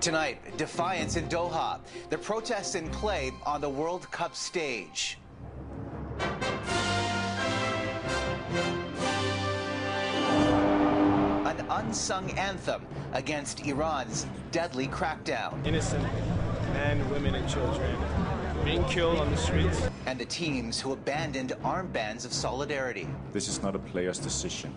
Tonight, defiance in Doha. The protests in play on the World Cup stage. An unsung anthem against Iran's deadly crackdown. Innocent men, women, and children being killed on the streets. And the teams who abandoned armbands of solidarity. This is not a player's decision.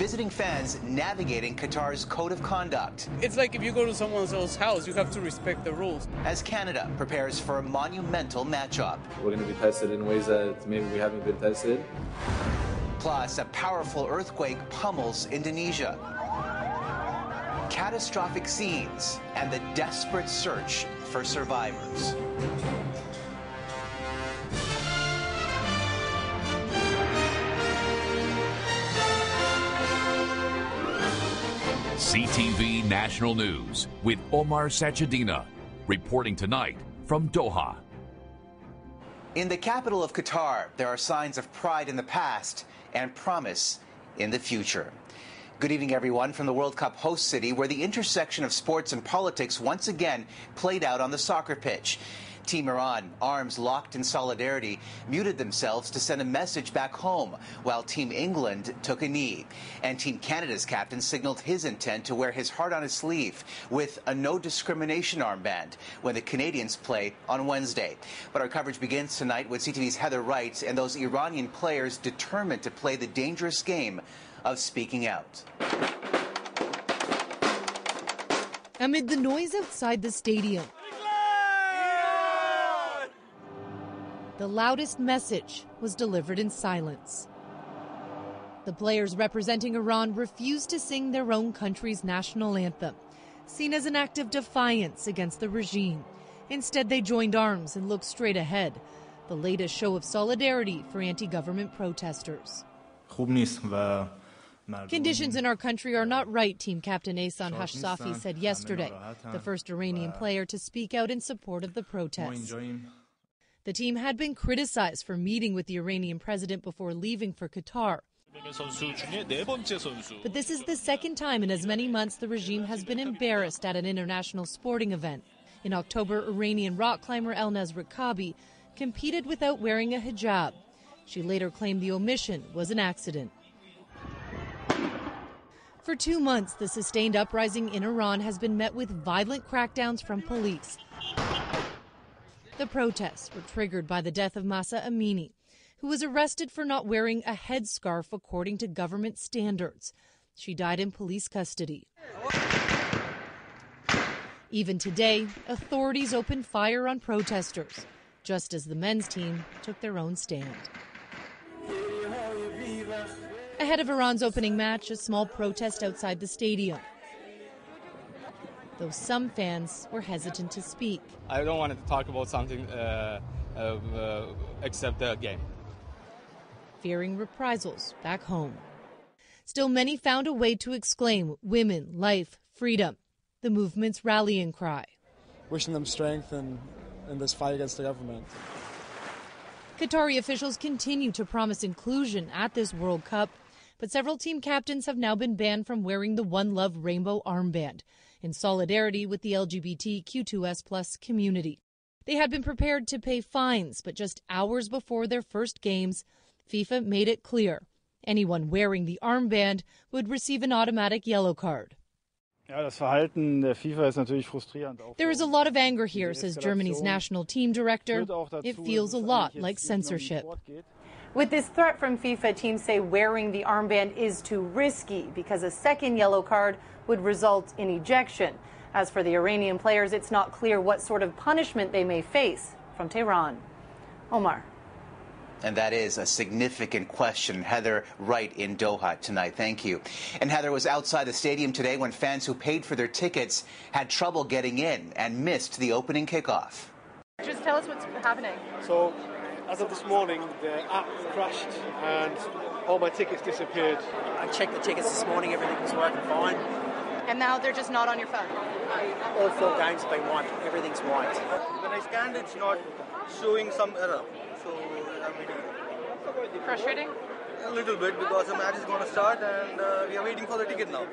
Visiting fans navigating Qatar's code of conduct. It's like if you go to someone else's house, you have to respect the rules. As Canada prepares for a monumental matchup. We're going to be tested in ways that maybe we haven't been tested. Plus, a powerful earthquake pummels Indonesia. Catastrophic scenes and the desperate search for survivors. CTV National News with Omar Sachedina reporting tonight from Doha. In the capital of Qatar, there are signs of pride in the past and promise in the future. Good evening, everyone, from the World Cup host city, where the intersection of sports and politics once again played out on the soccer pitch. Team Iran, arms locked in solidarity, muted themselves to send a message back home, while Team England took a knee. And Team Canada's captain signaled his intent to wear his heart on his sleeve with a no discrimination armband when the Canadians play on Wednesday. But our coverage begins tonight with CTV's Heather Wright and those Iranian players determined to play the dangerous game of speaking out. Amid the noise outside the stadium, the loudest message was delivered in silence. The players representing Iran refused to sing their own country's national anthem, seen as an act of defiance against the regime. Instead, they joined arms and looked straight ahead, the latest show of solidarity for anti government protesters. Conditions in our country are not right, team captain Ehsan Hajsafi said yesterday, the first Iranian player to speak out in support of the protests. The team had been criticized for meeting with the Iranian president before leaving for Qatar. But this is the second time in as many months the regime has been embarrassed at an international sporting event. In October, Iranian rock climber Elnaz Rekabi competed without wearing a hijab. She later claimed the omission was an accident. For two months, the sustained uprising in Iran has been met with violent crackdowns from police. The protests were triggered by the death of Mahsa Amini, who was arrested for not wearing a headscarf according to government standards. She died in police custody. Even today, authorities opened fire on protesters, just as the men's team took their own stand. Ahead of Iran's opening match, a small protest outside the stadium. Though some fans were hesitant to speak. I don't want to talk about something uh, uh, uh, except the game. Fearing reprisals back home. Still, many found a way to exclaim women, life, freedom, the movement's rallying cry. Wishing them strength in, in this fight against the government. Qatari officials continue to promise inclusion at this World Cup, but several team captains have now been banned from wearing the One Love rainbow armband in solidarity with the LGBTQ2S plus community. They had been prepared to pay fines, but just hours before their first games, FIFA made it clear anyone wearing the armband would receive an automatic yellow card. There is a lot of anger here, says Germany's national team director. It feels a lot like censorship. With this threat from FIFA, teams say wearing the armband is too risky because a second yellow card would result in ejection. As for the Iranian players, it's not clear what sort of punishment they may face from Tehran. Omar. And that is a significant question. Heather Wright in Doha tonight. Thank you. And Heather was outside the stadium today when fans who paid for their tickets had trouble getting in and missed the opening kickoff. Just tell us what's happening. So, as of this morning, the app crashed and all my tickets disappeared. I checked the tickets this morning, everything was working fine. And now they're just not on your phone? All four games have been wiped, everything's wiped. When I scanned, it's not showing some error. So, I mean, Frustrating? A little bit because the match is going to start and uh, we are waiting for the ticket now.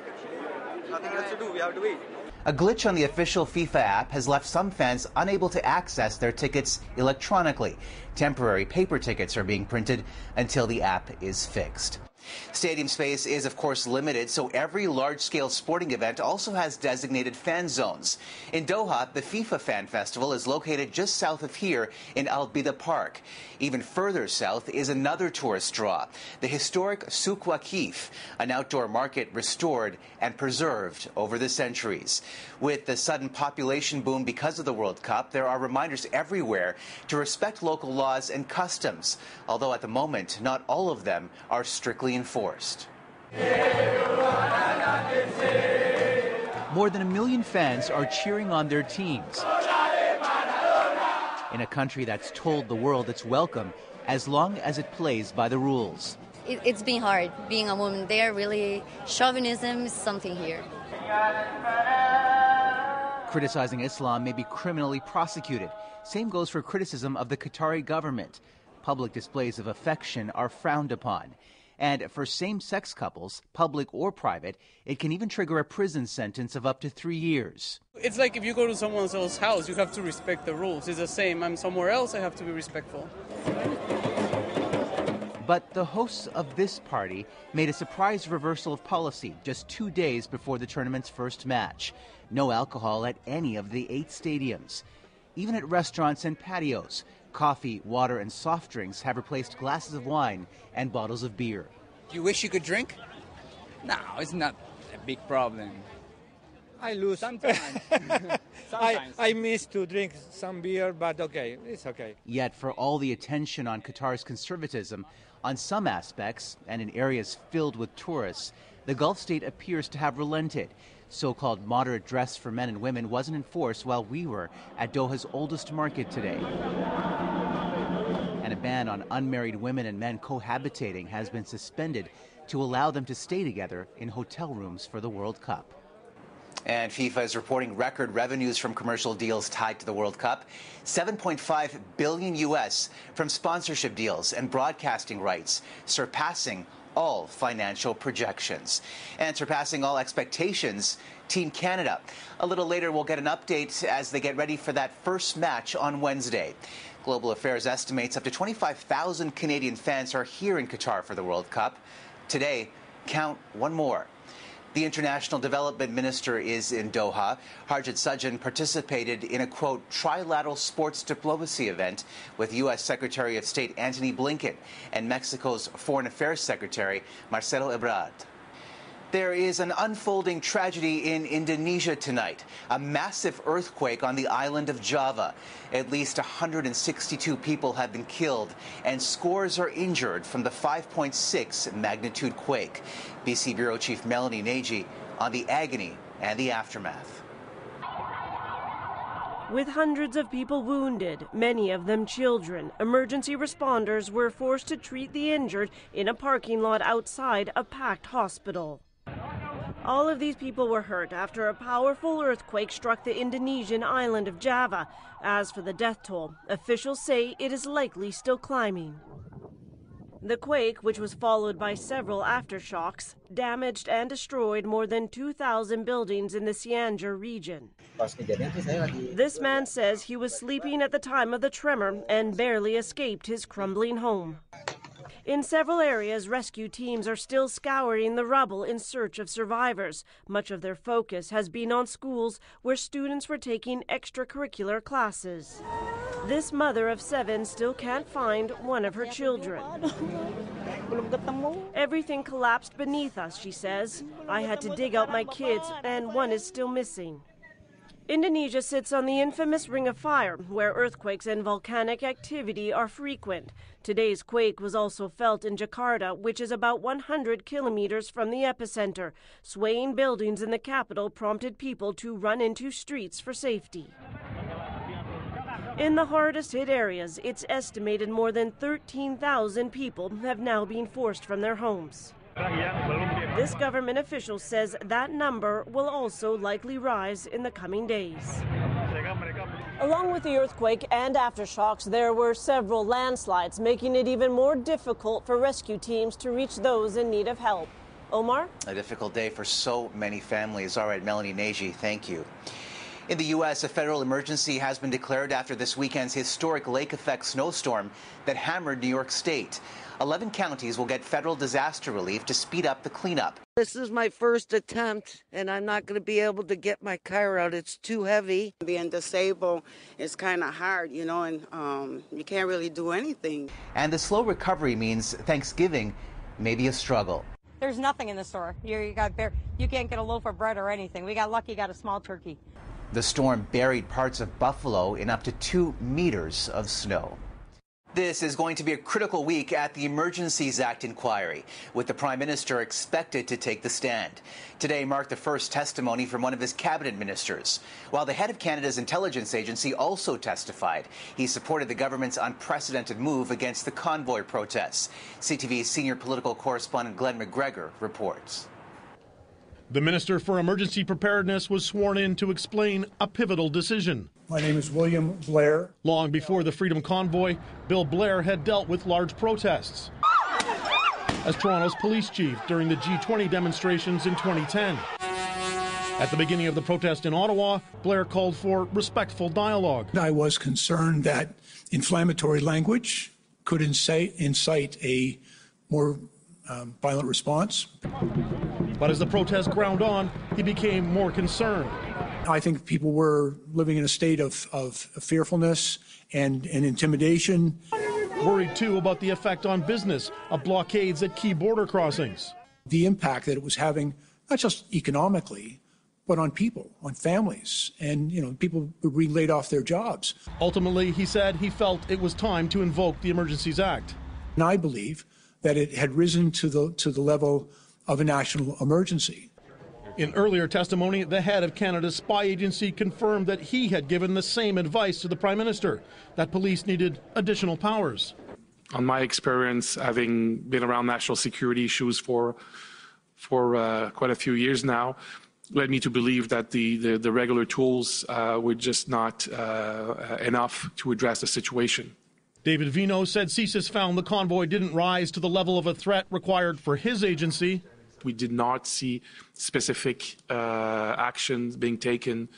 Nothing else to do, we have to wait. A glitch on the official FIFA app has left some fans unable to access their tickets electronically. Temporary paper tickets are being printed until the app is fixed. Stadium space is, of course, limited, so every large scale sporting event also has designated fan zones. In Doha, the FIFA Fan Festival is located just south of here in Al Bidda Park. Even further south is another tourist draw, the historic Souk Waqif, an outdoor market restored and preserved over the centuries. With the sudden population boom because of the World Cup, there are reminders everywhere to respect local laws and customs, although at the moment, not all of them are strictly enforced. More than a million fans are cheering on their teams. In a country that's told the world it's welcome as long as it plays by the rules. It, it's been hard being a woman there. Really, chauvinism is something here. Criticizing Islam may be criminally prosecuted. Same goes for criticism of the Qatari government. Public displays of affection are frowned upon. And for same sex couples, public or private, it can even trigger a prison sentence of up to three years. It's like if you go to someone else's house, you have to respect the rules. It's the same. I'm somewhere else, I have to be respectful. But the hosts of this party made a surprise reversal of policy just two days before the tournament's first match. No alcohol at any of the eight stadiums. Even at restaurants and patios, coffee, water, and soft drinks have replaced glasses of wine and bottles of beer. Do you wish you could drink? No, it's not a big problem. I lose. Sometimes. I, I miss to drink some beer, but okay, it's okay. Yet, for all the attention on Qatar's conservatism, on some aspects, and in areas filled with tourists, the Gulf state appears to have relented. So called moderate dress for men and women wasn't enforced while we were at Doha's oldest market today. And a ban on unmarried women and men cohabitating has been suspended to allow them to stay together in hotel rooms for the World Cup. And FIFA is reporting record revenues from commercial deals tied to the World Cup. 7.5 billion US from sponsorship deals and broadcasting rights, surpassing all financial projections. And surpassing all expectations, Team Canada. A little later, we'll get an update as they get ready for that first match on Wednesday. Global Affairs estimates up to 25,000 Canadian fans are here in Qatar for the World Cup. Today, count one more. The International Development Minister is in Doha. Harjit Sajjan participated in a, quote, trilateral sports diplomacy event with U.S. Secretary of State Antony Blinken and Mexico's Foreign Affairs Secretary Marcelo Ebrard. There is an unfolding tragedy in Indonesia tonight. A massive earthquake on the island of Java. At least 162 people have been killed and scores are injured from the 5.6 magnitude quake. BC Bureau Chief Melanie Nagy on the agony and the aftermath. With hundreds of people wounded, many of them children, emergency responders were forced to treat the injured in a parking lot outside a packed hospital. All of these people were hurt after a powerful earthquake struck the Indonesian island of Java. As for the death toll, officials say it is likely still climbing. The quake, which was followed by several aftershocks, damaged and destroyed more than 2,000 buildings in the Cianjur region. This man says he was sleeping at the time of the tremor and barely escaped his crumbling home. In several areas, rescue teams are still scouring the rubble in search of survivors. Much of their focus has been on schools where students were taking extracurricular classes. This mother of seven still can't find one of her children. Everything collapsed beneath us, she says. I had to dig out my kids, and one is still missing. Indonesia sits on the infamous Ring of Fire, where earthquakes and volcanic activity are frequent. Today's quake was also felt in Jakarta, which is about 100 kilometers from the epicenter. Swaying buildings in the capital prompted people to run into streets for safety. In the hardest hit areas, it's estimated more than 13,000 people have now been forced from their homes. This government official says that number will also likely rise in the coming days. Along with the earthquake and aftershocks, there were several landslides, making it even more difficult for rescue teams to reach those in need of help. Omar? A difficult day for so many families. All right, Melanie Nagy, thank you. In the U.S., a federal emergency has been declared after this weekend's historic lake effect snowstorm that hammered New York State. 11 counties will get federal disaster relief to speed up the cleanup. This is my first attempt, and I'm not going to be able to get my car out. It's too heavy. Being disabled is kind of hard, you know, and um, you can't really do anything. And the slow recovery means Thanksgiving may be a struggle. There's nothing in the store. You, you got bare, you can't get a loaf of bread or anything. We got lucky, got a small turkey. The storm buried parts of Buffalo in up to two meters of snow. This is going to be a critical week at the Emergencies Act inquiry, with the Prime Minister expected to take the stand. Today marked the first testimony from one of his cabinet ministers, while the head of Canada's intelligence agency also testified. He supported the government's unprecedented move against the convoy protests. CTV's senior political correspondent Glenn McGregor reports. The Minister for Emergency Preparedness was sworn in to explain a pivotal decision. My name is William Blair. Long before the Freedom Convoy, Bill Blair had dealt with large protests as Toronto's police chief during the G20 demonstrations in 2010. At the beginning of the protest in Ottawa, Blair called for respectful dialogue. I was concerned that inflammatory language could incite, incite a more um, violent response. But as the protest ground on, he became more concerned. I think people were living in a state of, of fearfulness and, and intimidation. Worried too about the effect on business of blockades at key border crossings. The impact that it was having, not just economically, but on people, on families, and you know, people were being laid off their jobs. Ultimately, he said he felt it was time to invoke the Emergencies Act. And I believe that it had risen to the to the level of a national emergency. In earlier testimony, the head of Canada's spy agency confirmed that he had given the same advice to the Prime Minister that police needed additional powers. On my experience, having been around national security issues for for uh, quite a few years now, led me to believe that the, the, the regular tools uh, were just not uh, enough to address the situation. David Vigneault said CSIS found the convoy didn't rise to the level of a threat required for his agency. We did not see specific uh, actions being taken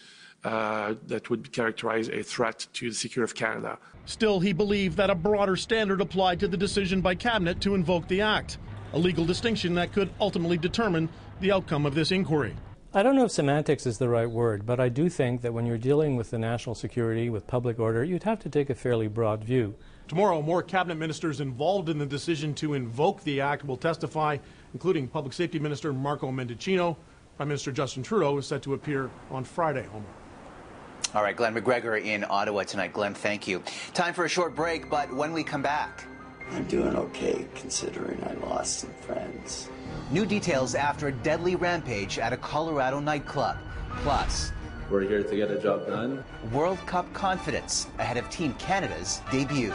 uh, that would characterize a threat to the security of Canada. Still, he believed that a broader standard applied to the decision by Cabinet to invoke the Act, a legal distinction that could ultimately determine the outcome of this inquiry. I don't know if semantics is the right word, but I do think that when you're dealing with the national security, with public order, you'd have to take a fairly broad view. Tomorrow, more cabinet ministers involved in the decision to invoke the act will testify, including Public Safety Minister Marco Mendicino. Prime Minister Justin Trudeau is set to appear on Friday. Omar. All right, Glenn McGregor in Ottawa tonight. Glenn, thank you. Time for a short break, but when we come back. I'm doing okay considering I lost some friends. New details after a deadly rampage at a Colorado nightclub. Plus, we're here to get a job done. World Cup confidence ahead of Team Canada's debut.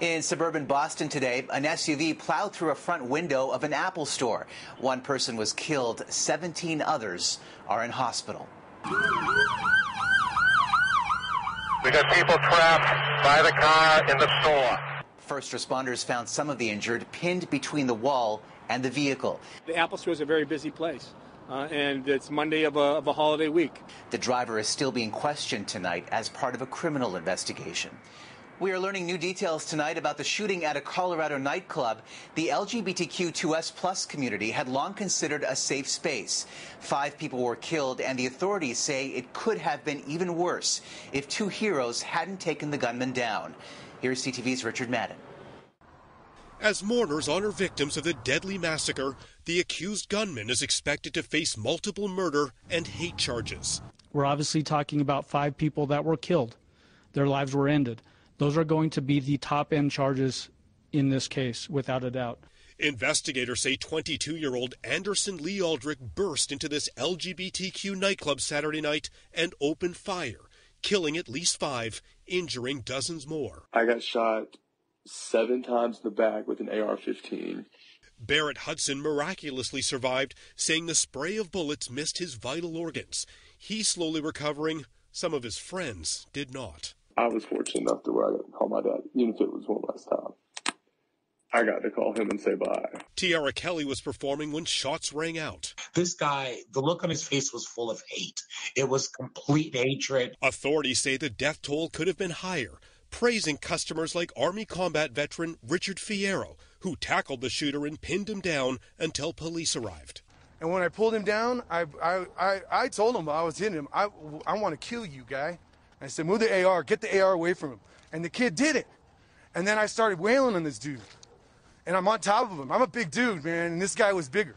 In suburban Boston today, an SUV plowed through a front window of an Apple store. One person was killed, 17 others are in hospital. We got people trapped by the car in the store. First responders found some of the injured pinned between the wall and the vehicle. The Apple Store is a very busy place. Uh, and it's Monday of a, of a holiday week. The driver is still being questioned tonight as part of a criminal investigation. We are learning new details tonight about the shooting at a Colorado nightclub. The LGBTQ2S plus community had long considered a safe space. Five people were killed, and the authorities say it could have been even worse if two heroes hadn't taken the gunman down. Here's CTV's Richard Madden. As mourners honor victims of the deadly massacre, the accused gunman is expected to face multiple murder and hate charges. We're obviously talking about five people that were killed. Their lives were ended. Those are going to be the top end charges in this case, without a doubt. Investigators say 22 year old Anderson Lee Aldrich burst into this LGBTQ nightclub Saturday night and opened fire, killing at least five, injuring dozens more. I got shot seven times in the back with an AR 15. Barrett Hudson miraculously survived, saying the spray of bullets missed his vital organs. He's slowly recovering, Some of his friends did not. I was fortunate enough to where I got to call my dad, even if it was one last time. I got to call him and say bye. Tiara Kelly was performing when shots rang out. This guy, the look on his face was full of hate. It was complete hatred. Authorities say the death toll could have been higher, praising customers like Army combat veteran Richard Fierro, who tackled the shooter and pinned him down until police arrived. And when I pulled him down, I, I, I, I told him I was hitting him. I, I want to kill you, guy. I said, move the AR, get the AR away from him. And the kid did it. And then I started wailing on this dude and I'm on top of him. I'm a big dude, man, and this guy was bigger.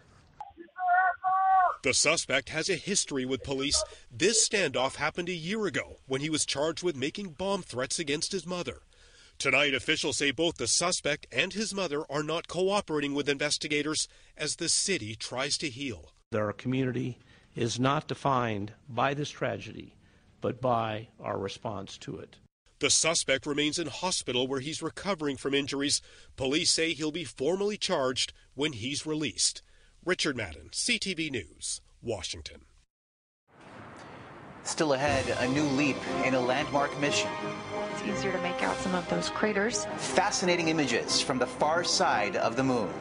The suspect has a history with police. This standoff happened a year ago when he was charged with making bomb threats against his mother. Tonight, officials say both the suspect and his mother are not cooperating with investigators as the city tries to heal. Our community is not defined by this tragedy, but by our response to it. The suspect remains in hospital where he's recovering from injuries. Police say he'll be formally charged when he's released. Richard Madden, CTV News, Washington. Still ahead, a new leap in a landmark mission. It's easier to make out some of those craters. Fascinating images from the far side of the moon.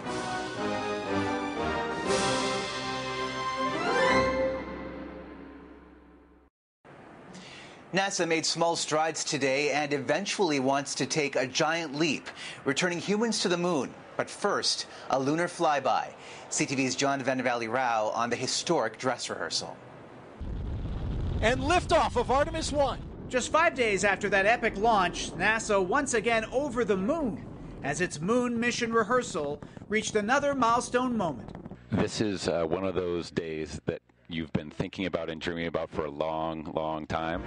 NASA made small strides today and eventually wants to take a giant leap, returning humans to the moon. But first, a lunar flyby. CTV's John Vennavally Rao on the historic dress rehearsal. And liftoff of Artemis 1. Just five days after that epic launch, NASA once again over the moon as its moon mission rehearsal reached another milestone moment. This is uh, one of those days that you've been thinking about and dreaming about for a long, long time.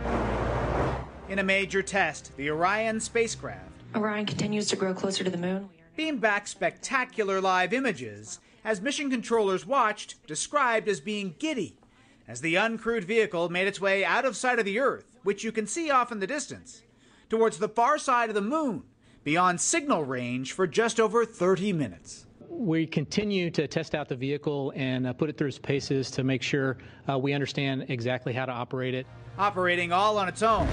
In a major test, the Orion spacecraft. Orion continues to grow closer to the moon. Beamed back spectacular live images as mission controllers watched, described as being giddy, as the uncrewed vehicle made its way out of sight of the Earth, which you can see off in the distance, towards the far side of the moon, beyond signal range for just over 30 minutes we continue to test out the vehicle and uh, put it through its paces to make sure uh, we understand exactly how to operate it. Operating all on its own.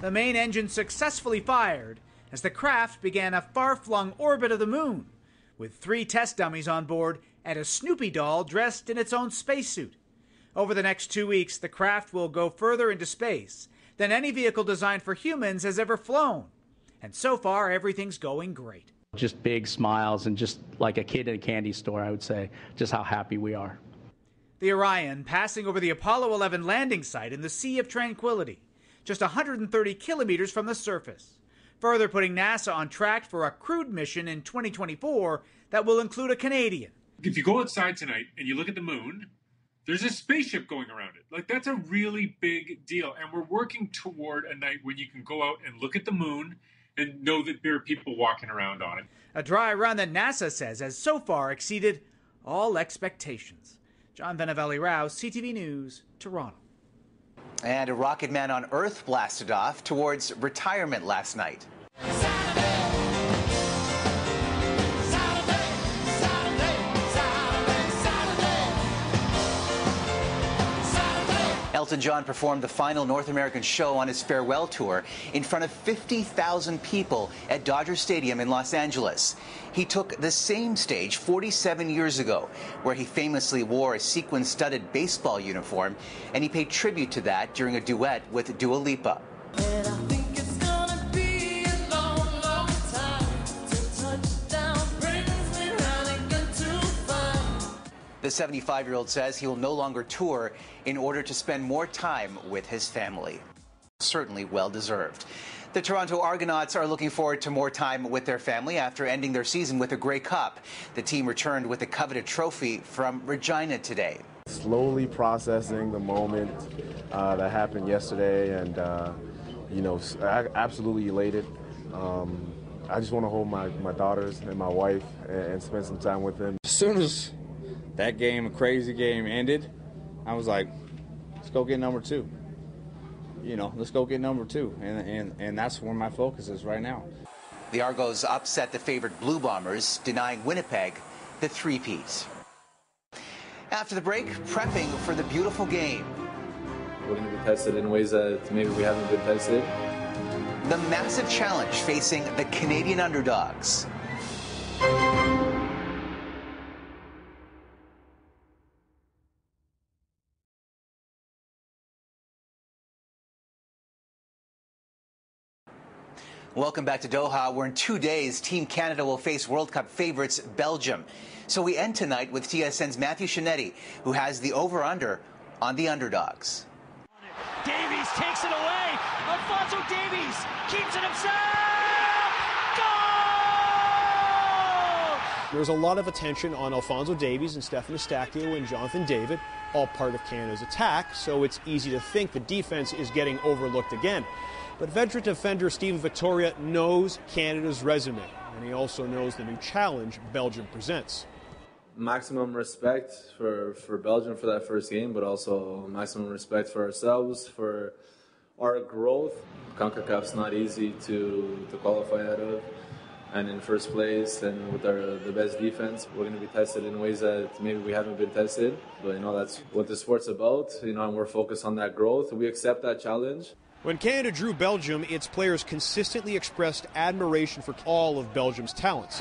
The main engine successfully fired as the craft began a far flung orbit of the moon, with three test dummies on board and a Snoopy doll dressed in its own spacesuit. Over the next two weeks, the craft will go further into space than any vehicle designed for humans has ever flown. And so far, everything's going great. Just big smiles and just like a kid in a candy store, I would say, just how happy we are. The Orion passing over the Apollo 11 landing site in the Sea of Tranquility, just 130 kilometers from the surface, further putting NASA on track for a crewed mission in 2024 that will include a Canadian. If you go outside tonight and you look at the moon, there's a spaceship going around it. Like that's a really big deal. And we're working toward a night when you can go out and look at the moon and know that there are people walking around on it. A dry run that NASA says has so far exceeded all expectations. John Vennavally Rao, CTV News, Toronto. And a rocket man on Earth blasted off towards retirement last night. Elton John performed the final North American show on his farewell tour in front of 50,000 people at Dodger Stadium in Los Angeles. He took the same stage 47 years ago, where he famously wore a sequin studded baseball uniform, and he paid tribute to that during a duet with Dua Lipa. 75 year old says he will no longer tour in order to spend more time with his family. Certainly well deserved. The Toronto Argonauts are looking forward to more time with their family after ending their season with a Grey Cup. The team returned with the coveted trophy from Regina today. Slowly processing the moment uh, that happened yesterday, and uh, you know, absolutely elated. Um, I just want to hold my, my daughters and my wife and, and spend some time with them. As soon as that game, a crazy game, ended, I was like, let's go get number two. You know, let's go get number two. And, and, and that's where my focus is right now. The Argos upset the favorite Blue Bombers, denying Winnipeg the three-peat. After the break, prepping for the beautiful game. We're going to be tested in ways that maybe we haven't been tested. The massive challenge facing the Canadian underdogs. Welcome back to Doha, where in two days, Team Canada will face World Cup favorites Belgium. So we end tonight with TSN's Matthew Scianitti, who has the over under on the underdogs. Davies takes it away. Alfonso Davies keeps it himself. Goal! There's a lot of attention on Alfonso Davies and Stephen Eustaquio and Jonathan David, all part of Canada's attack, so it's easy to think the defense is getting overlooked again. But veteran defender Steven Vitória knows Canada's resume, and he also knows the new challenge Belgium presents. Maximum respect for, for Belgium for that first game, but also maximum respect for ourselves, for our growth. CONCACAF's not easy to, to qualify out of. And in first place, and with our the best defense, we're going to be tested in ways that maybe we haven't been tested. But you know that's what the sport's about. You know, and we're focused on that growth. We accept that challenge. When Canada drew Belgium, its players consistently expressed admiration for all of Belgium's talents.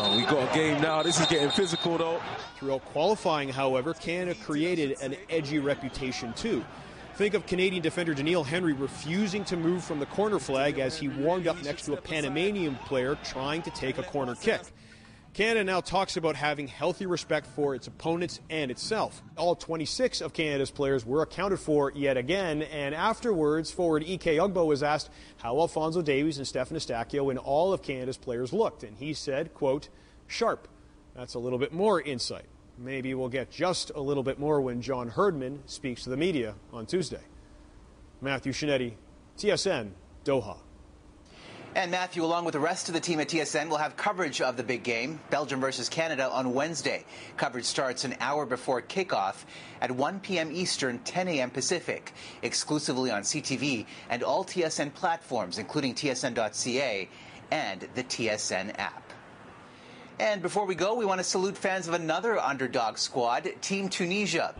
Oh, we got a game now. This is getting physical, though. Throughout qualifying, however, Canada created an edgy reputation, too. Think of Canadian defender Doneil Henry refusing to move from the corner flag as he warmed up next to a Panamanian player trying to take a corner kick. Canada now talks about having healthy respect for its opponents and itself. All 26 of Canada's players were accounted for yet again, and afterwards, forward Ike Ugbo was asked how Alfonso Davies and Stephen Eustaquio and all of Canada's players looked, and he said, quote, sharp. That's a little bit more insight. Maybe we'll get just a little bit more when John Herdman speaks to the media on Tuesday. Matthew Scianitti, TSN, Doha. And Matthew, along with the rest of the team at TSN, will have coverage of the big game, Belgium versus Canada, on Wednesday. Coverage starts an hour before kickoff at 1 p.m. Eastern, 10 a.m. Pacific, exclusively on CTV and all TSN platforms, including tsn.ca and the TSN app. And before we go, we want to salute fans of another underdog squad, Team Tunisia.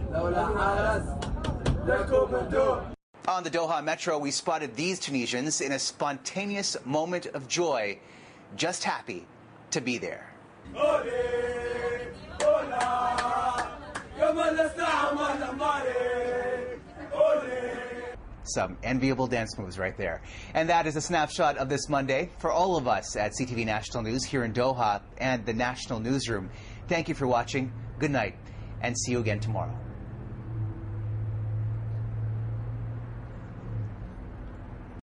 On the Doha Metro, we spotted these Tunisians in a spontaneous moment of joy, just happy to be there. Some enviable dance moves right there. And that is a snapshot of this Monday for all of us at CTV National News here in Doha and the National Newsroom. Thank you for watching. Good night, and see you again tomorrow.